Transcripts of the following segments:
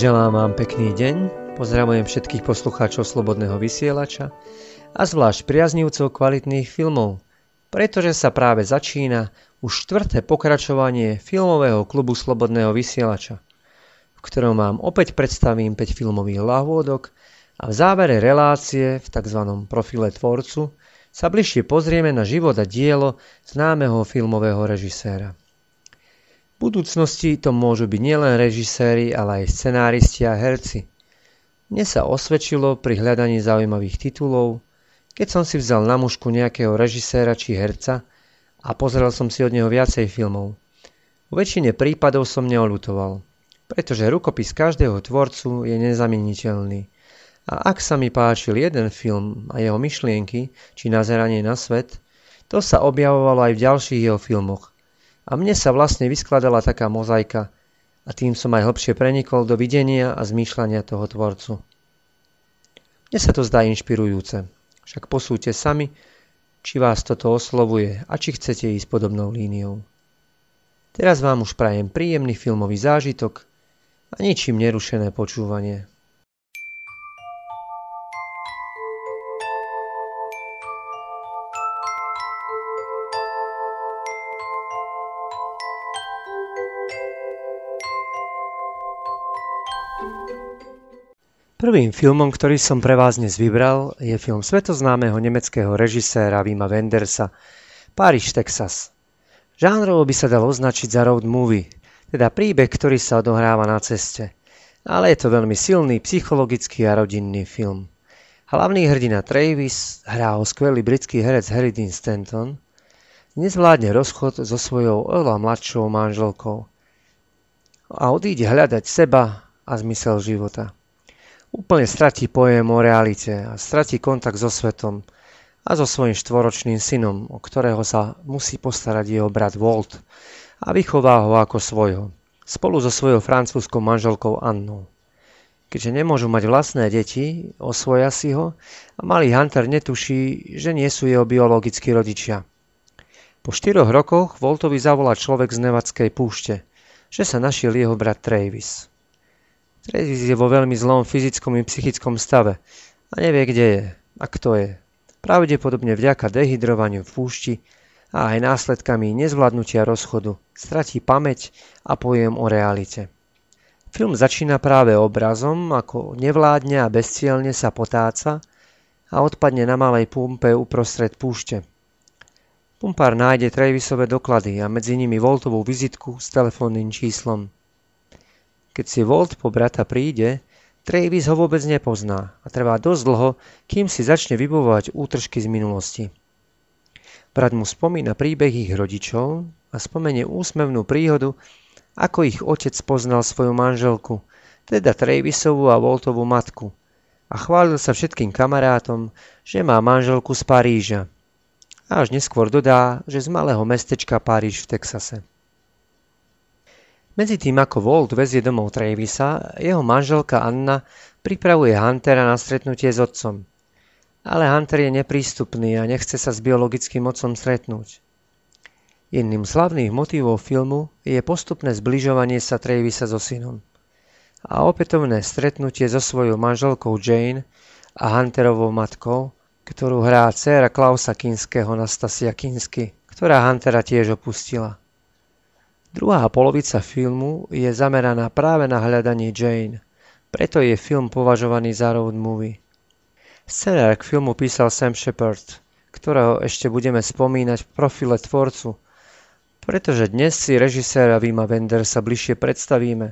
Želám vám pekný deň, pozdravujem všetkých poslucháčov Slobodného vysielača a zvlášť priaznivcov kvalitných filmov, pretože sa práve začína už štvrté pokračovanie filmového klubu Slobodného vysielača, v ktorom vám opäť predstavím 5 filmových lahôdok a v závere relácie v tzv. profile tvorcu sa bližšie pozrieme na život a dielo známeho filmového režiséra. V budúcnosti to môžu byť nielen režiséri, ale aj scenáristi a herci. Mne sa osvedčilo pri hľadaní zaujímavých titulov, keď som si vzal na mužku nejakého režiséra či herca a pozrel som si od neho viacej filmov. Vo väčšine prípadov som neolutoval, pretože rukopis každého tvorcu je nezamieniteľný. A ak sa mi páčil jeden film a jeho myšlienky či nazeranie na svet, to sa objavovalo aj v ďalších jeho filmoch a mne sa vlastne vyskladala taká mozaika a tým som aj hlbšie prenikol do videnia a zmýšľania toho tvorcu. Mne sa to zdá inšpirujúce, však posúďte sami, či vás toto oslovuje a či chcete ísť podobnou líniou. Teraz vám už prajem príjemný filmový zážitok a ničím nerušené počúvanie. Prvým filmom, ktorý som pre vás dnes vybral, je film svetoznámeho nemeckého režiséra Vima Wendersa Paris, Texas. Žánrovo by sa dal označiť za road movie, teda príbeh, ktorý sa odohráva na ceste. Ale je to veľmi silný, psychologický a rodinný film. Hlavný hrdina Travis hrá ho skvelý britský herec Harry Dean Stanton, nezvládne rozchod so svojou oveľa mladšou manželkou a odíde hľadať seba a zmysel života. Úplne stratí pojem o realite a stratí kontakt so svetom a so svojím štvoročným synom, o ktorého sa musí postarať jeho brat Walt a vychová ho ako svojho, spolu so svojou francúzskou manželkou Annou. Keďže nemôžu mať vlastné deti, osvoja si ho a malý Hunter netuší, že nie sú jeho biologickí rodičia. Po štyroch rokoch Voltovi zavolá človek z Nevadskej púšte, že sa našiel jeho brat Travis. Travis je vo veľmi zlom fyzickom i psychickom stave a nevie, kde je a kto je. Pravdepodobne vďaka dehydrovaniu v púšti a aj následkami nezvládnutia rozchodu stratí pamäť a pojem o realite. Film začína práve obrazom, ako nevládne a bezcielne sa potáca a odpadne na malej pumpe uprostred púšte. Pumpár nájde Travisové doklady a medzi nimi Voltovú vizitku s telefónnym číslom. Keď si Volt po brata príde, Travis ho vôbec nepozná a trvá dosť dlho, kým si začne vybovovať útržky z minulosti. Brat mu spomína príbeh ich rodičov a spomenie úsmevnú príhodu, ako ich otec poznal svoju manželku, teda Travisovú a Voltovú matku, a chválil sa všetkým kamarátom, že má manželku z Paríža. A až neskôr dodá, že z malého mestečka Paríž v Texase. Medzi tým ako Walt vezie domov Travisa, jeho manželka Anna pripravuje Huntera na stretnutie s otcom. Ale Hunter je neprístupný a nechce sa s biologickým otcom stretnúť. Jedným z hlavných motivov filmu je postupné zbližovanie sa Travisa so synom a opätovné stretnutie so svojou manželkou Jane a Hunterovou matkou, ktorú hrá dcéra Klausa Kinského Nastasia Kinsky, ktorá Huntera tiež opustila. Druhá polovica filmu je zameraná práve na hľadanie Jane, preto je film považovaný za road movie. Scenár k filmu písal Sam Shepard, ktorého ešte budeme spomínať v profile tvorcu, pretože dnes si režiséra Vima Wendersa bližšie predstavíme.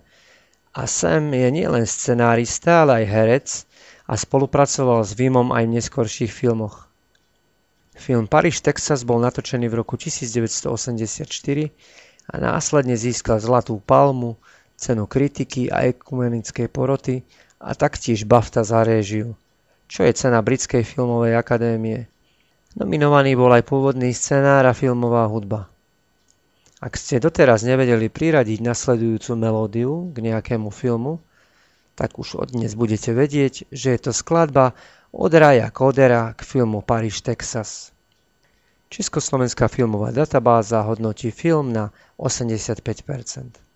A Sam je nielen scenárista, ale aj herec a spolupracoval s Vimom aj v neskorších filmoch. Film Paris, Texas bol natočený v roku 1984 a následne získal Zlatú palmu, cenu kritiky a ekumenickej poroty a taktiež BAFTA za réžiu, čo je cena Britskej filmovej akadémie. Nominovaný bol aj pôvodný scenár a filmová hudba. Ak ste doteraz nevedeli priradiť nasledujúcu melódiu k nejakému filmu, tak už od dnes budete vedieť, že je to skladba od Raja Kodera k filmu Paris, Texas. Československá filmová databáza hodnotí film na 85%.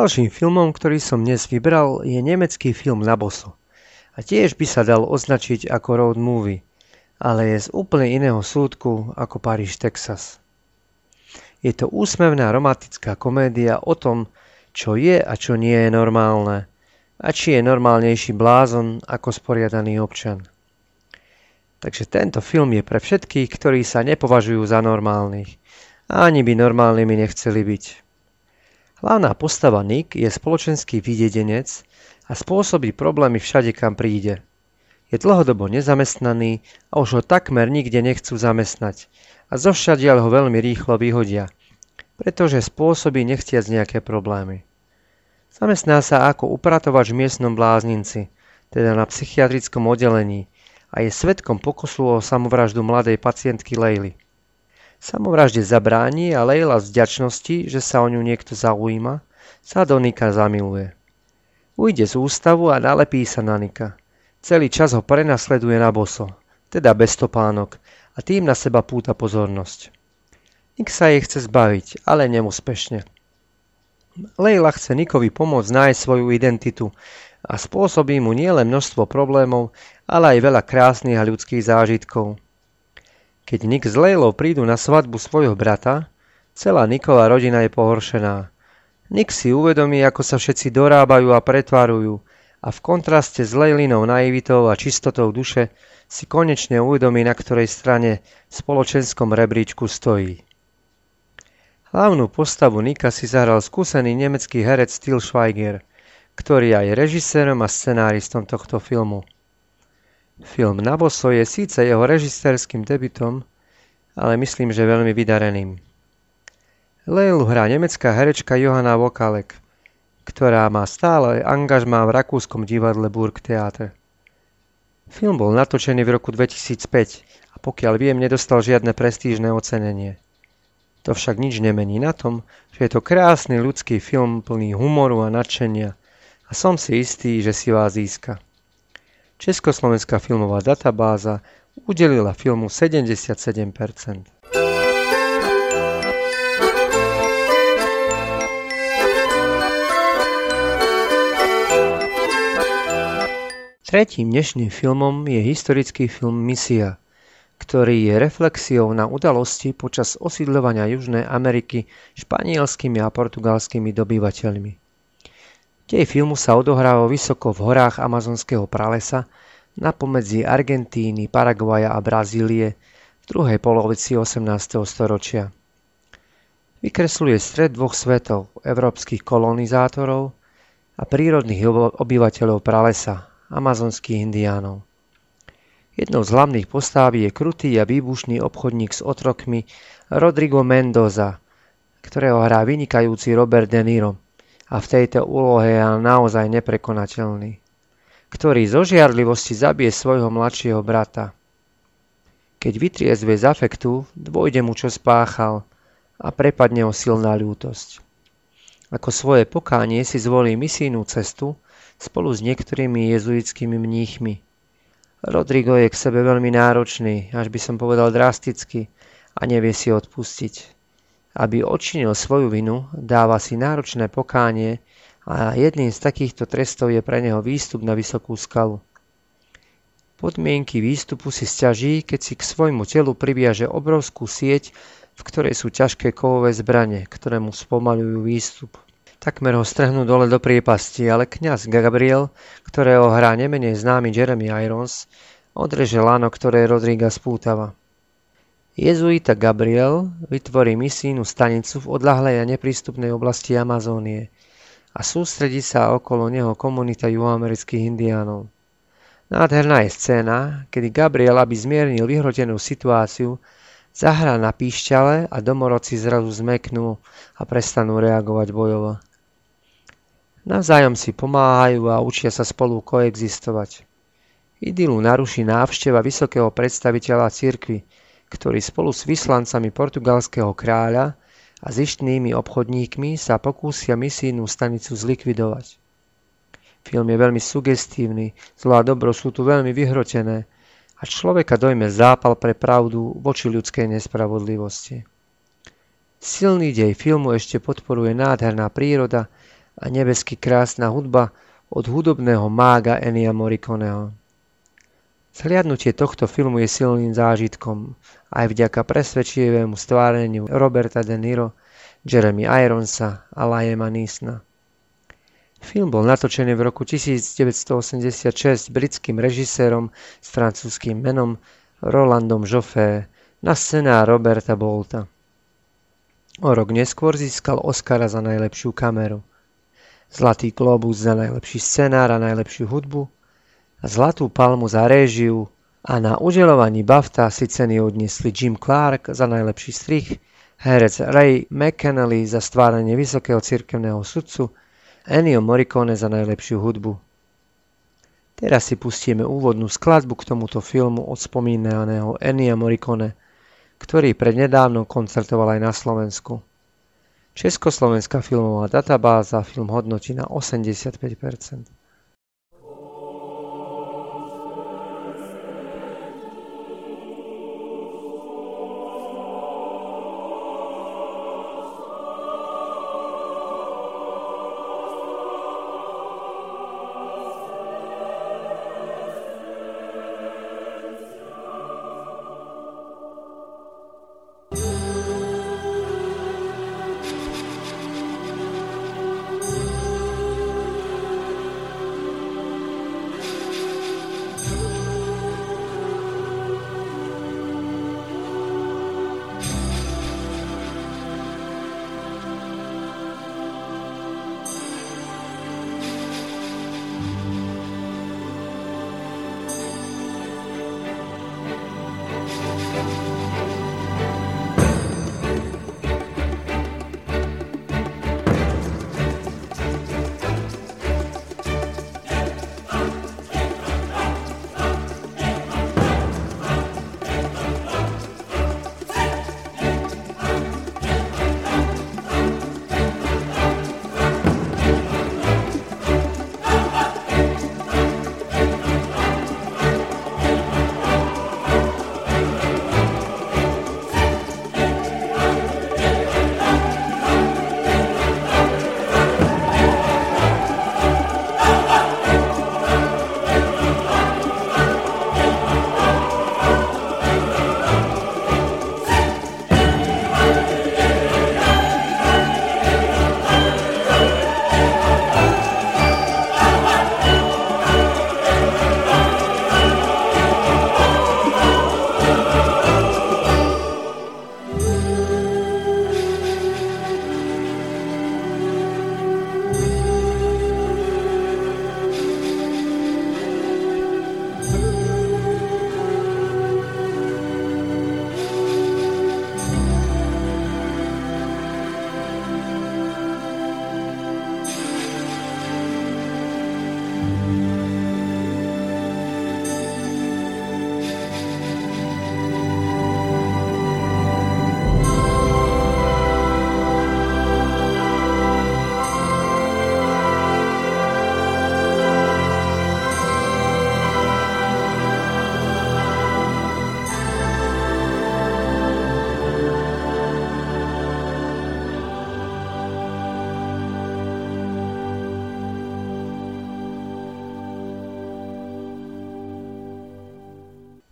Ďalším filmom, ktorý som dnes vybral, je nemecký film Na boso. A tiež by sa dal označiť ako road movie, ale je z úplne iného súdku ako Paríž, Texas. Je to úsmevná romantická komédia o tom, čo je a čo nie je normálne a či je normálnejší blázon ako sporiadaný občan. Takže tento film je pre všetkých, ktorí sa nepovažujú za normálnych a ani by normálnymi nechceli byť. Hlavná postava Nick je spoločenský vydedenec a spôsobí problémy všade, kam príde. Je dlhodobo nezamestnaný a už ho takmer nikde nechcú zamestnať a zovšadiaľ ho veľmi rýchlo vyhodia, pretože spôsobí nechtiac nejaké problémy. Zamestná sa ako upratovač v miestnom bláznici, teda na psychiatrickom oddelení a je svetkom pokusu o samovraždu mladej pacientky Leily. Samovražde zabráni a Leila z vďačnosti, že sa o ňu niekto zaujíma, sa do Nika zamiluje. Ujde z ústavu a nalepí sa na Nika. Celý čas ho prenasleduje na boso, teda bez topánok, a tým na seba púta pozornosť. Nik sa jej chce zbaviť, ale neúspešne. Leila chce Nikovi pomôcť nájsť svoju identitu a spôsobí mu nielen množstvo problémov, ale aj veľa krásnych a ľudských zážitkov. Keď Nick s Leilou prídu na svadbu svojho brata, celá Niková rodina je pohoršená. Nick si uvedomí, ako sa všetci dorábajú a pretvarujú a v kontraste s Leilinou naivitou a čistotou duše si konečne uvedomí, na ktorej strane v spoločenskom rebríčku stojí. Hlavnú postavu Nika si zahral skúsený nemecký herec Til Schweiger, ktorý aj režisérom a scenáristom tohto filmu. Film Naboso je síce jeho režisérským debutom, ale myslím, že veľmi vydareným. Leilu hrá nemecká herečka Johanna Vokalek, ktorá má stále angažmá v rakúskom divadle Burgtheater. Film bol natočený v roku 2005 a pokiaľ viem, nedostal žiadne prestížne ocenenie. To však nič nemení na tom, že je to krásny ľudský film plný humoru a nadšenia a som si istý, že si vás získa. Československá filmová databáza udelila filmu 77%. Tretím dnešným filmom je historický film Misia, ktorý je reflexiou na udalosti počas osídľovania Južnej Ameriky španielskými a portugalskými dobyvateľmi. Dej filmu sa odohráva vysoko v horách amazonského pralesa na pomedzi Argentíny, Paraguaja a Brazílie v druhej polovici 18. storočia. Vykresluje stred dvoch svetov, európskych kolonizátorov a prírodných obyvateľov pralesa, amazonských indiánov. Jednou z hlavných postáv je krutý a výbušný obchodník s otrokmi Rodrigo Mendoza, ktorého hrá vynikajúci Robert De Niro a v tejto úlohe je naozaj neprekonateľný, ktorý zo žiarlivosti zabije svojho mladšieho brata. Keď vytriezve z afektu, dôjde mu čo spáchal a prepadne ho silná ľútosť. Ako svoje pokánie si zvolí misijnú cestu spolu s niektorými jezuitskými mníchmi. Rodrigo je k sebe veľmi náročný, až by som povedal drasticky a nevie si odpustiť. Aby odčinil svoju vinu, dáva si náročné pokánie a jedným z takýchto trestov je pre neho výstup na vysokú skalu. Podmienky výstupu si stiaží, keď si k svojmu telu priviaže obrovskú sieť, v ktorej sú ťažké kovové zbranie, ktoré mu spomalujú výstup. Takmer ho strhnú dole do priepasti, ale kňaz Gabriel, ktorého hrá nemenej známy Jeremy Irons, odreže lano, ktoré Rodriga spútava. Jezuita Gabriel vytvorí misijnú stanicu v odľahlej a neprístupnej oblasti Amazónie a sústredí sa okolo neho komunita juhoamerických indiánov. Nádherná je scéna, kedy Gabriel, aby zmiernil vyhrotenú situáciu, zahrá na píšťale a domorodci zrazu zmeknú a prestanú reagovať bojovo. Navzájom si pomáhajú a učia sa spolu koexistovať. Idylu naruší návšteva vysokého predstaviteľa cirkvy, ktorý spolu s vyslancami portugalského kráľa a zištnými obchodníkmi sa pokúsia misijnú stanicu zlikvidovať. Film je veľmi sugestívny, zlo a dobro sú tu veľmi vyhrotené a človeka dojme zápal pre pravdu voči ľudskej nespravodlivosti. Silný dej filmu ešte podporuje nádherná príroda a nebesky krásna hudba od hudobného mága Enia Morriconeho. Zhliadnutie tohto filmu je silným zážitkom aj vďaka presvedčivému stváreniu Roberta De Niro, Jeremy Ironsa a Liama Neesona. Film bol natočený v roku 1986 britským režisérom s francúzským menom Rolandom Joffé na scenár Roberta Bolta. O rok neskôr získal Oscara za najlepšiu kameru, Zlatý globus za najlepší scenár a najlepšiu hudbu Zlatú palmu za réžiu a na udelovaní BAFTA si ceny odniesli Jim Clark za najlepší strich, herec Ray McKennelly za stváranie vysokého cirkevného sudcu Ennio Morricone za najlepšiu hudbu. Teraz si pustíme úvodnú skladbu k tomuto filmu od spomínaného Ennio Morricone, ktorý prednedávno koncertoval aj na Slovensku. Československá filmová databáza film hodnotí na 85%.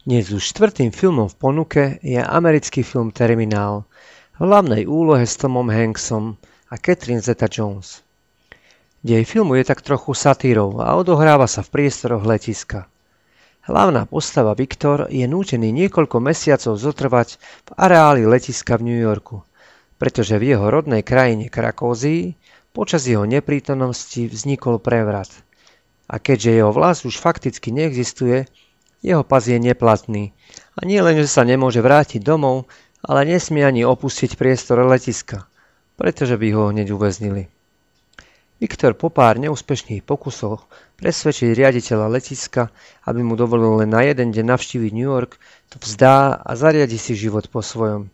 Dnes už štvrtým filmom v ponuke je americký film Terminál v hlavnej úlohe s Tomom Hanksom a Catherine Zeta-Jones. Dej filmu je tak trochu satírou a odohráva sa v priestoroch letiska. Hlavná postava Viktor je nútený niekoľko mesiacov zotrvať v areáli letiska v New Yorku, pretože v jeho rodnej krajine Krakózii počas jeho neprítomnosti vznikol prevrat. A keďže jeho vlast už fakticky neexistuje, jeho pas je neplatný a nie len, že sa nemôže vrátiť domov, ale nesmie ani opustiť priestor letiska, pretože by ho hneď uväznili. Viktor po pár neúspešných pokusoch presvedčiť riaditeľa letiska, aby mu dovolil len na jeden deň navštíviť New York, to vzdá a zariadi si život po svojom.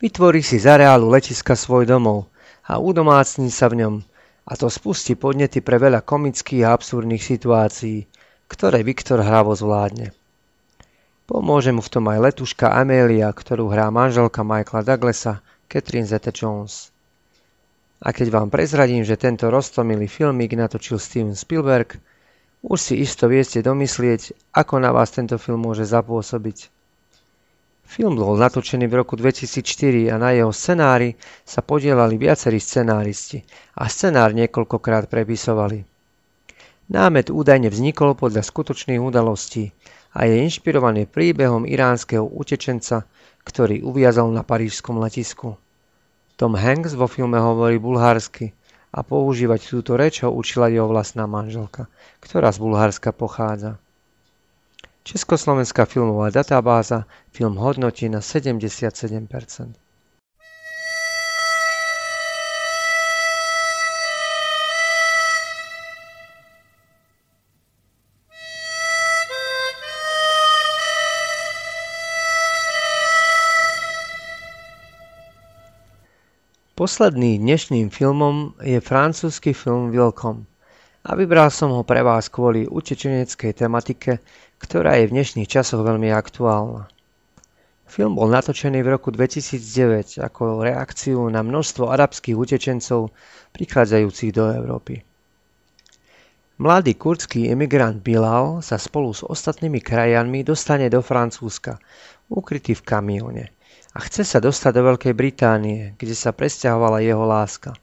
Vytvorí si z areálu letiska svoj domov a udomácní sa v ňom a to spustí podnety pre veľa komických a absurdných situácií, ktoré Viktor hravo zvládne. Pomôže mu v tom aj letuška Amelia, ktorú hrá manželka Michaela Douglasa, Catherine Zeta-Jones. A keď vám prezradím, že tento roztomilý filmík natočil Steven Spielberg, už si isto vieste domyslieť, ako na vás tento film môže zapôsobiť. Film bol natočený v roku 2004 a na jeho scenári sa podielali viacerí scenáristi a scenár niekoľkokrát prepisovali. Námet údajne vznikol podľa skutočných udalostí a je inšpirovaný príbehom iránskeho utečenca, ktorý uviazal na parížskom letisku. Tom Hanks vo filme hovorí bulharsky a používať túto reč ho učila jeho vlastná manželka, ktorá z Bulharska pochádza. Československá filmová databáza film hodnotí na 77%. Posledný dnešným filmom je francúzsky film Wilcom a vybral som ho pre vás kvôli utečeneckej tematike, ktorá je v dnešných časoch veľmi aktuálna. Film bol natočený v roku 2009 ako reakciu na množstvo arabských utečencov prichádzajúcich do Európy. Mladý kurdský emigrant Bilal sa spolu s ostatnými krajanmi dostane do Francúzska, ukrytý v kamióne – a chce sa dostať do Veľkej Británie, kde sa presťahovala jeho láska.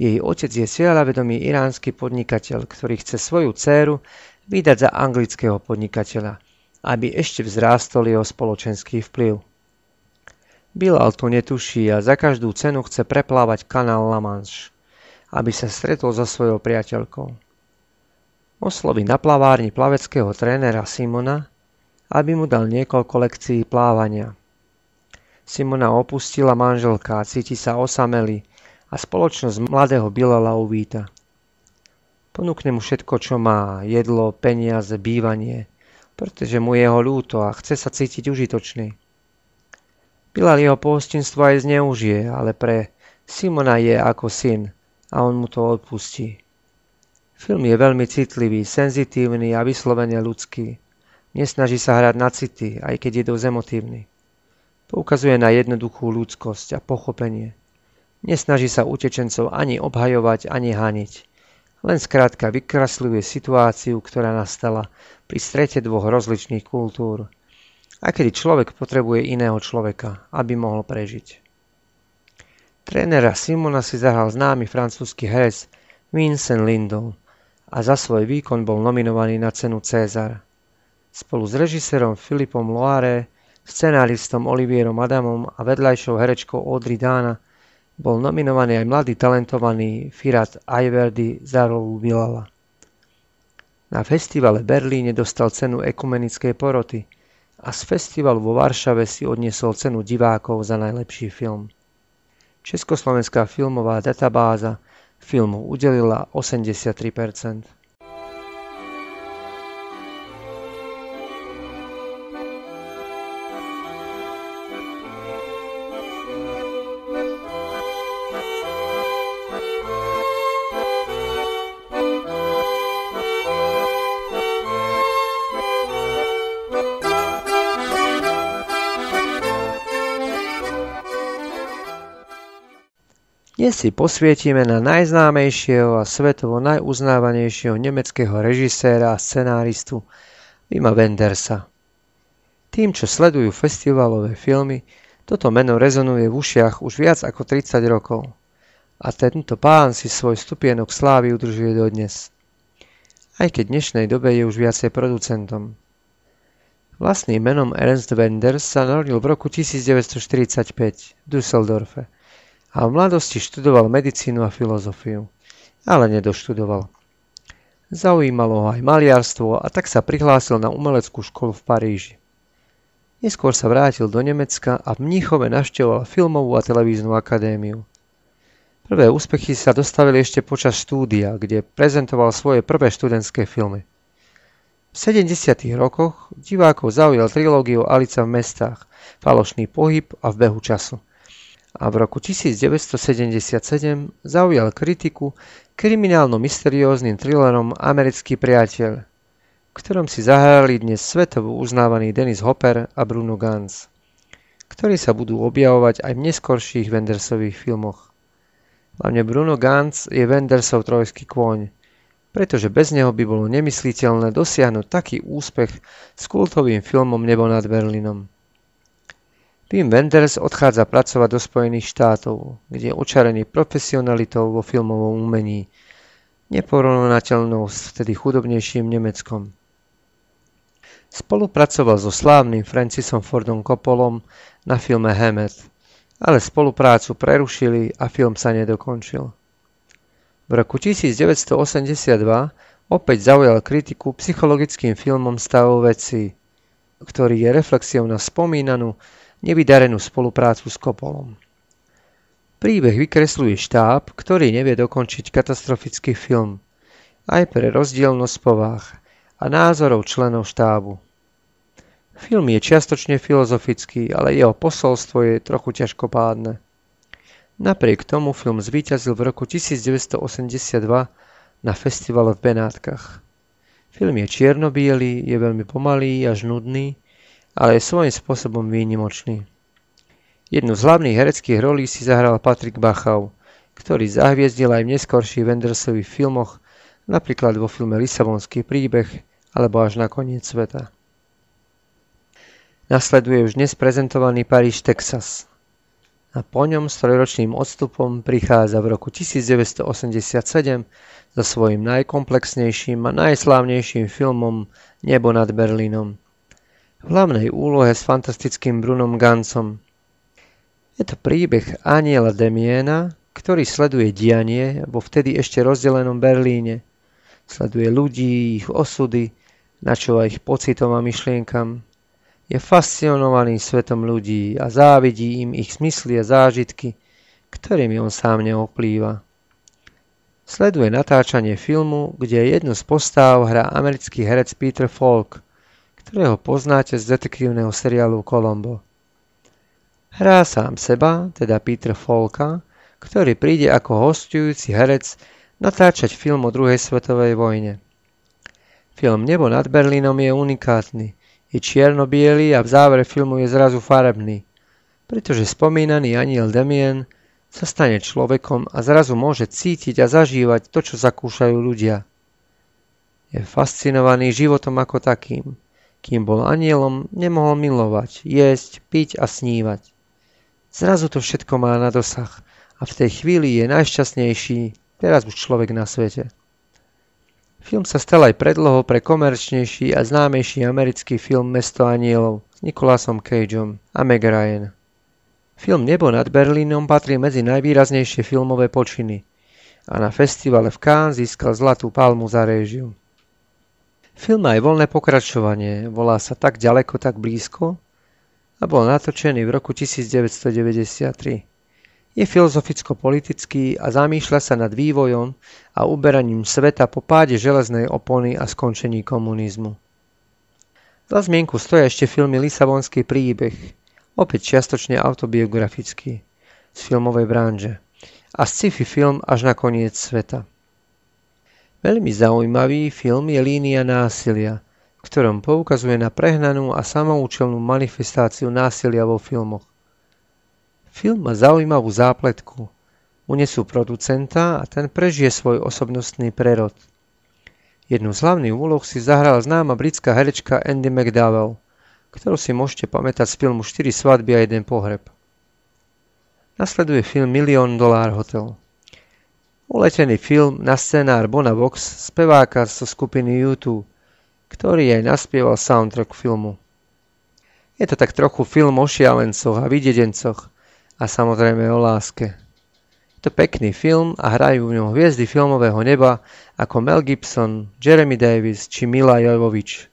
Jej otec je cieľavedomý iránsky podnikateľ, ktorý chce svoju dceru vydať za anglického podnikateľa, aby ešte vzrástol jeho spoločenský vplyv. Bilal to netuší a za každú cenu chce preplávať kanál La Manche, aby sa stretol so svojou priateľkou. Osloví na plavárni plaveckého trénera Simona, aby mu dal niekoľko lekcií plávania – Simona opustila manželka a cíti sa osamelý a spoločnosť mladého Bilala uvíta. Ponúkne mu všetko, čo má, jedlo, peniaze, bývanie, pretože mu je ho ľúto a chce sa cítiť užitočný. Bilal jeho pohostinstvo aj zneužije, ale pre Simona je ako syn a on mu to odpustí. Film je veľmi citlivý, senzitívny a vyslovene ľudský. Nesnaží sa hrať na city, aj keď je dosť emotívny. Poukazuje na jednoduchú ľudskosť a pochopenie. Nesnaží sa utečencov ani obhajovať, ani haniť. Len skrátka vykresľuje situáciu, ktorá nastala pri strete dvoch rozličných kultúr. A kedy človek potrebuje iného človeka, aby mohol prežiť. Trénera Simona si zahral známy francúzsky herec Vincent Lindon a za svoj výkon bol nominovaný na cenu César. Spolu s režisérom Filipom Loire scenáristom Olivierom Adamom a vedľajšou herečkou Audrey Dana bol nominovaný aj mladý talentovaný Firat Ayverdi za rolu Bilala. Na festivale Berlíne dostal cenu ekumenickej poroty a z festivalu vo Varšave si odniesol cenu divákov za najlepší film. Československá filmová databáza filmu udelila 83%. Dnes si posvietime na najznámejšieho a svetovo najuznávanejšieho nemeckého režiséra a scenáristu Vima Wendersa. Tým, čo sledujú festivalové filmy, toto meno rezonuje v ušiach už viac ako 30 rokov. A tento pán si svoj stupienok slávy udržuje dodnes. Aj keď v dnešnej dobe je už viacej producentom. Vlastným menom Ernst Wenders sa narodil v roku 1945 v Düsseldorfe a v mladosti študoval medicínu a filozofiu, ale nedoštudoval. Zaujímalo ho aj maliarstvo a tak sa prihlásil na umeleckú školu v Paríži. Neskôr sa vrátil do Nemecka a v Mníchove navštevoval filmovú a televíznu akadémiu. Prvé úspechy sa dostavili ešte počas štúdia, kde prezentoval svoje prvé študentské filmy. V 70. rokoch divákov zaujal trilógiu Alica v mestách, Falošný pohyb a v behu času – a v roku 1977 zaujal kritiku kriminálno-mysterióznym thrillerom Americký priateľ. v ktorom si zahrali dnes svetovo uznávaný Dennis Hopper a Bruno Ganz, ktorí sa budú objavovať aj v neskorších Wendersových filmoch. Hlavne Bruno Ganz je Wendersov trojský kôň, pretože bez neho by bolo nemysliteľné dosiahnuť taký úspech s kultovým filmom Nebo nad Berlínom. Wim Wenders odchádza pracovať do Spojených štátov, kde je očarený profesionalitou vo filmovom umení, neporovnateľnou s vtedy chudobnejším Nemeckom. Spolupracoval so slávnym Francisom Fordom Coppolom na filme Hammett, ale spoluprácu prerušili a film sa nedokončil. V roku 1982 opäť zaujal kritiku psychologickým filmom Stavov vecí, ktorý je reflexiou na spomínanú nevydarenú spoluprácu s Kopolom. Príbeh vykresluje štáb, ktorý nevie dokončiť katastrofický film, aj pre rozdielnosť povách a názorov členov štábu. Film je čiastočne filozofický, ale jeho posolstvo je trochu ťažkopádne. Napriek tomu film zvíťazil v roku 1982 na festivale v Benátkach. Film je čierno je veľmi pomalý až nudný ale je svojím spôsobom výnimočný. Jednu z hlavných hereckých rolí si zahral Patrick Bachau, ktorý zahviezdil aj v neskorších Wendersových filmoch, napríklad vo filme Lisabonský príbeh alebo až na koniec sveta. Nasleduje už dnes prezentovaný Paríž, Texas. A po ňom s trojročným odstupom prichádza v roku 1987 so svojím najkomplexnejším a najslávnejším filmom Nebo nad Berlínom – v hlavnej úlohe s fantastickým Brunom Gancom. Je to príbeh Aniela Demiena, ktorý sleduje dianie vo vtedy ešte rozdelenom Berlíne. Sleduje ľudí, ich osudy, načúva ich pocitom a myšlienkam. Je fascinovaný svetom ľudí a závidí im ich smysly a zážitky, ktorými on sám neoplýva. Sleduje natáčanie filmu, kde jednu z postáv hrá americký herec Peter Falk – ktorého poznáte z detektívneho seriálu Colombo. Hrá sám seba, teda Peter Folka, ktorý príde ako hostujúci herec natáčať film o druhej svetovej vojne. Film Nebo nad Berlínom je unikátny. Je čierno a v závere filmu je zrazu farebný, pretože spomínaný aniel Demien sa stane človekom a zrazu môže cítiť a zažívať to, čo zakúšajú ľudia. Je fascinovaný životom ako takým. Kým bol anielom, nemohol milovať, jesť, piť a snívať. Zrazu to všetko má na dosah a v tej chvíli je najšťastnejší teraz už človek na svete. Film sa stal aj predlohou pre komerčnejší a známejší americký film Mesto anielov s Nicolasom Cageom a Meg Ryan. Film Nebo nad Berlínom patrí medzi najvýraznejšie filmové počiny a na festivale v Cannes získal Zlatú palmu za réžiu. Film má aj voľné pokračovanie, volá sa Tak ďaleko, tak blízko a bol natočený v roku 1993. Je filozoficko-politický a zamýšľa sa nad vývojom a uberaním sveta po páde železnej opony a skončení komunizmu. Za zmienku stoja ešte filmy Lisabonský príbeh, opäť čiastočne autobiografický, z filmovej branže a sci-fi film Až na koniec sveta. Veľmi zaujímavý film je Línia násilia, v ktorom poukazuje na prehnanú a samoučelnú manifestáciu násilia vo filmoch. Film má zaujímavú zápletku. Unesú producenta a ten prežije svoj osobnostný prerod. Jednu z hlavných úloh si zahrala známa britská herečka Andy McDowell, ktorú si môžete pamätať z filmu 4 svadby a jeden pohreb. Nasleduje film Million Dollar Hotel. Uletený film na scenár Bona Vox, speváka zo skupiny YouTube, ktorý aj naspieval soundtrack filmu. Je to tak trochu film o šialencoch a videdencoch a samozrejme o láske. Je to pekný film a hrajú v ňom hviezdy filmového neba ako Mel Gibson, Jeremy Davis či Mila Jovovič.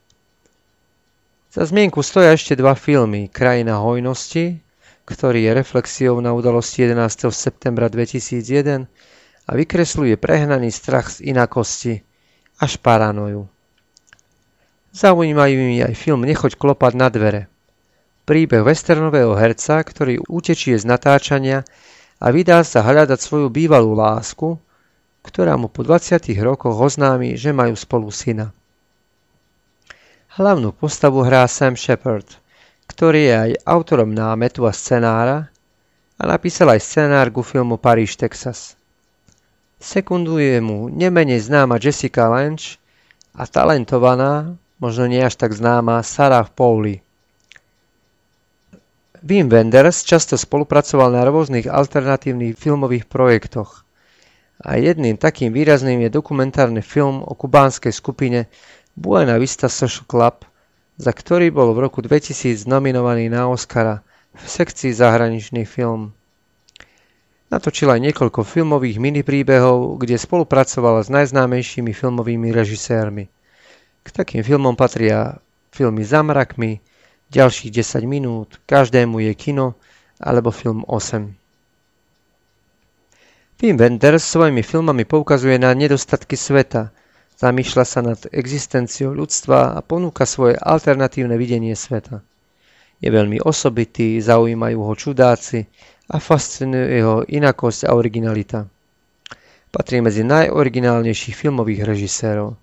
Za zmienku stoja ešte dva filmy Krajina hojnosti, ktorý je reflexiou na udalosti 11. septembra 2001 a vykresľuje prehnaný strach z inakosti až paranoju. Zaujímajú mi aj film Nechoď klopať na dvere. Príbeh westernového herca, ktorý utečie z natáčania a vydá sa hľadať svoju bývalú lásku, ktorá mu po 20 rokoch oznámi, že majú spolu syna. Hlavnú postavu hrá Sam Shepard, ktorý je aj autorom námetu a scenára a napísal aj scenár ku filmu Paríž, Texas. Sekunduje mu nemenej známa Jessica Lange a talentovaná, možno nie až tak známa Sarah Pauli. Wim Wenders často spolupracoval na rôznych alternatívnych filmových projektoch. A jedným takým výrazným je dokumentárny film o kubánskej skupine Buena Vista Social Club, za ktorý bol v roku 2000 nominovaný na Oscara v sekcii zahraničný film. Natočil aj niekoľko filmových minipríbehov, kde spolupracovala s najznámejšími filmovými režisérmi. K takým filmom patria filmy Za mrakmi, ďalších 10 minút, každému je kino alebo film 8. Wim Wenders svojimi filmami poukazuje na nedostatky sveta, Zamýšľa sa nad existenciou ľudstva a ponúka svoje alternatívne videnie sveta. Je veľmi osobitý, zaujímajú ho čudáci a fascinuje jeho inakosť a originalita. Patrí medzi najoriginálnejších filmových režisérov.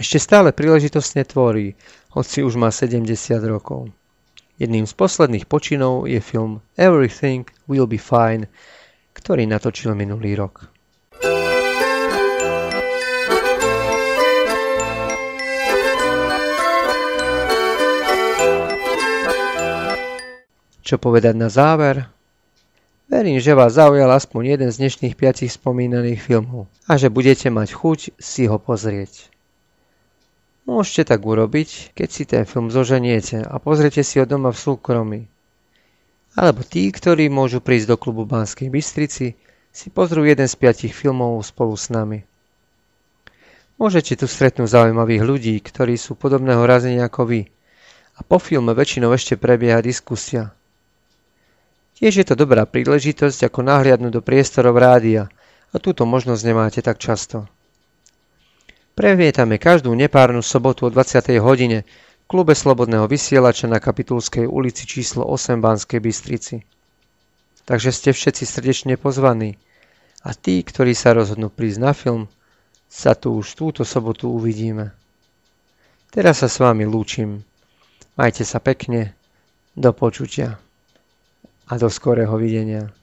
Ešte stále príležitostne tvorí, hoci už má 70 rokov. Jedným z posledných počinov je film Everything Will Be Fine, ktorý natočil minulý rok. Čo povedať na záver? Verím, že vás zaujal aspoň jeden z dnešných piatich spomínaných filmov a že budete mať chuť si ho pozrieť. Môžete tak urobiť, keď si ten film zoženiete a pozriete si ho doma v súkromí. Alebo tí, ktorí môžu prísť do klubu Banskej Bystrici, si pozrú jeden z piatich filmov spolu s nami. Môžete tu stretnúť zaujímavých ľudí, ktorí sú podobného razenia ako vy. A po filme väčšinou ešte prebieha diskusia. Tiež je to dobrá príležitosť ako nahliadnúť do priestorov rádia a túto možnosť nemáte tak často. Previetame každú nepárnu sobotu o 20. hodine v klube Slobodného vysielača na Kapitulskej ulici číslo 8 Banskej Bystrici. Takže ste všetci srdečne pozvaní a tí, ktorí sa rozhodnú prísť na film, sa tu už túto sobotu uvidíme. Teraz sa s vami lúčim. Majte sa pekne. Do počutia a do skorého videnia.